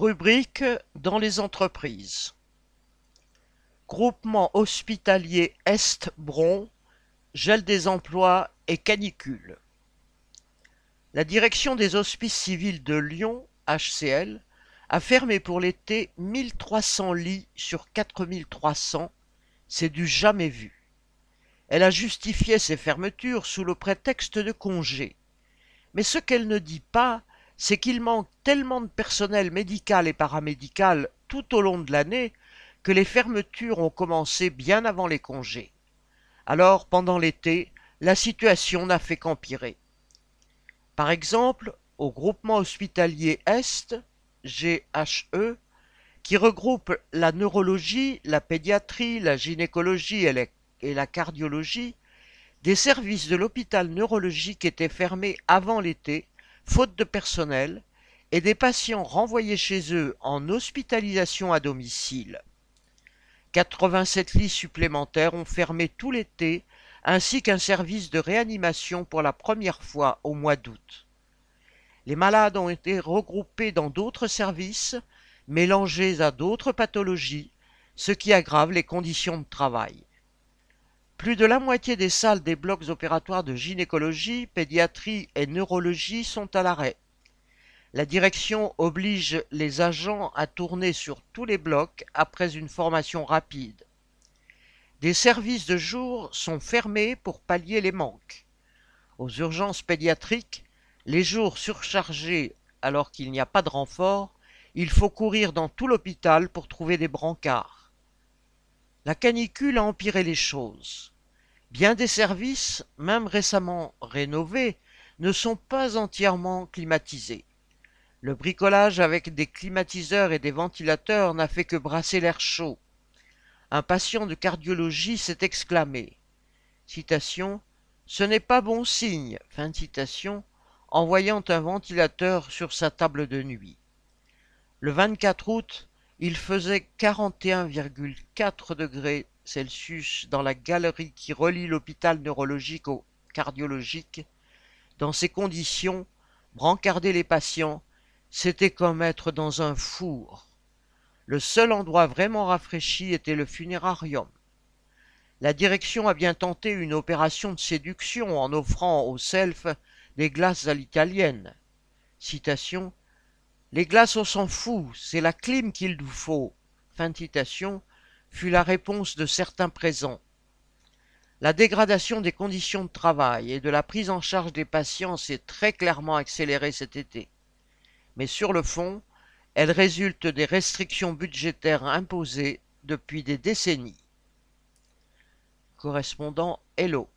Rubrique dans les entreprises. Groupement hospitalier Est-Bron, gel des emplois et canicule. La direction des hospices civils de Lyon, HCL, a fermé pour l'été 1300 lits sur 4300, c'est du jamais vu. Elle a justifié ces fermetures sous le prétexte de congés. Mais ce qu'elle ne dit pas, c'est qu'il manque tellement de personnel médical et paramédical tout au long de l'année que les fermetures ont commencé bien avant les congés. Alors, pendant l'été, la situation n'a fait qu'empirer. Par exemple, au groupement hospitalier Est, GHE, qui regroupe la neurologie, la pédiatrie, la gynécologie et la cardiologie, des services de l'hôpital neurologique étaient fermés avant l'été, faute de personnel, et des patients renvoyés chez eux en hospitalisation à domicile. 87 lits supplémentaires ont fermé tout l'été, ainsi qu'un service de réanimation pour la première fois au mois d'août. Les malades ont été regroupés dans d'autres services, mélangés à d'autres pathologies, ce qui aggrave les conditions de travail. Plus de la moitié des salles des blocs opératoires de gynécologie, pédiatrie et neurologie sont à l'arrêt. La direction oblige les agents à tourner sur tous les blocs après une formation rapide. Des services de jour sont fermés pour pallier les manques. Aux urgences pédiatriques, les jours surchargés alors qu'il n'y a pas de renfort, il faut courir dans tout l'hôpital pour trouver des brancards. La canicule a empiré les choses. Bien des services, même récemment rénovés, ne sont pas entièrement climatisés. Le bricolage avec des climatiseurs et des ventilateurs n'a fait que brasser l'air chaud. Un patient de cardiologie s'est exclamé. Citation. Ce n'est pas bon signe. Fin de citation. En voyant un ventilateur sur sa table de nuit. Le 24 août, il faisait 41,4 degrés Dans la galerie qui relie l'hôpital neurologique au cardiologique. Dans ces conditions, brancarder les patients, c'était comme être dans un four. Le seul endroit vraiment rafraîchi était le funérarium. La direction a bien tenté une opération de séduction en offrant au self des glaces à l'italienne. Citation Les glaces, on s'en fout, c'est la clim qu'il nous faut. Fin de citation fut la réponse de certains présents. La dégradation des conditions de travail et de la prise en charge des patients s'est très clairement accélérée cet été mais sur le fond, elle résulte des restrictions budgétaires imposées depuis des décennies. Correspondant Hello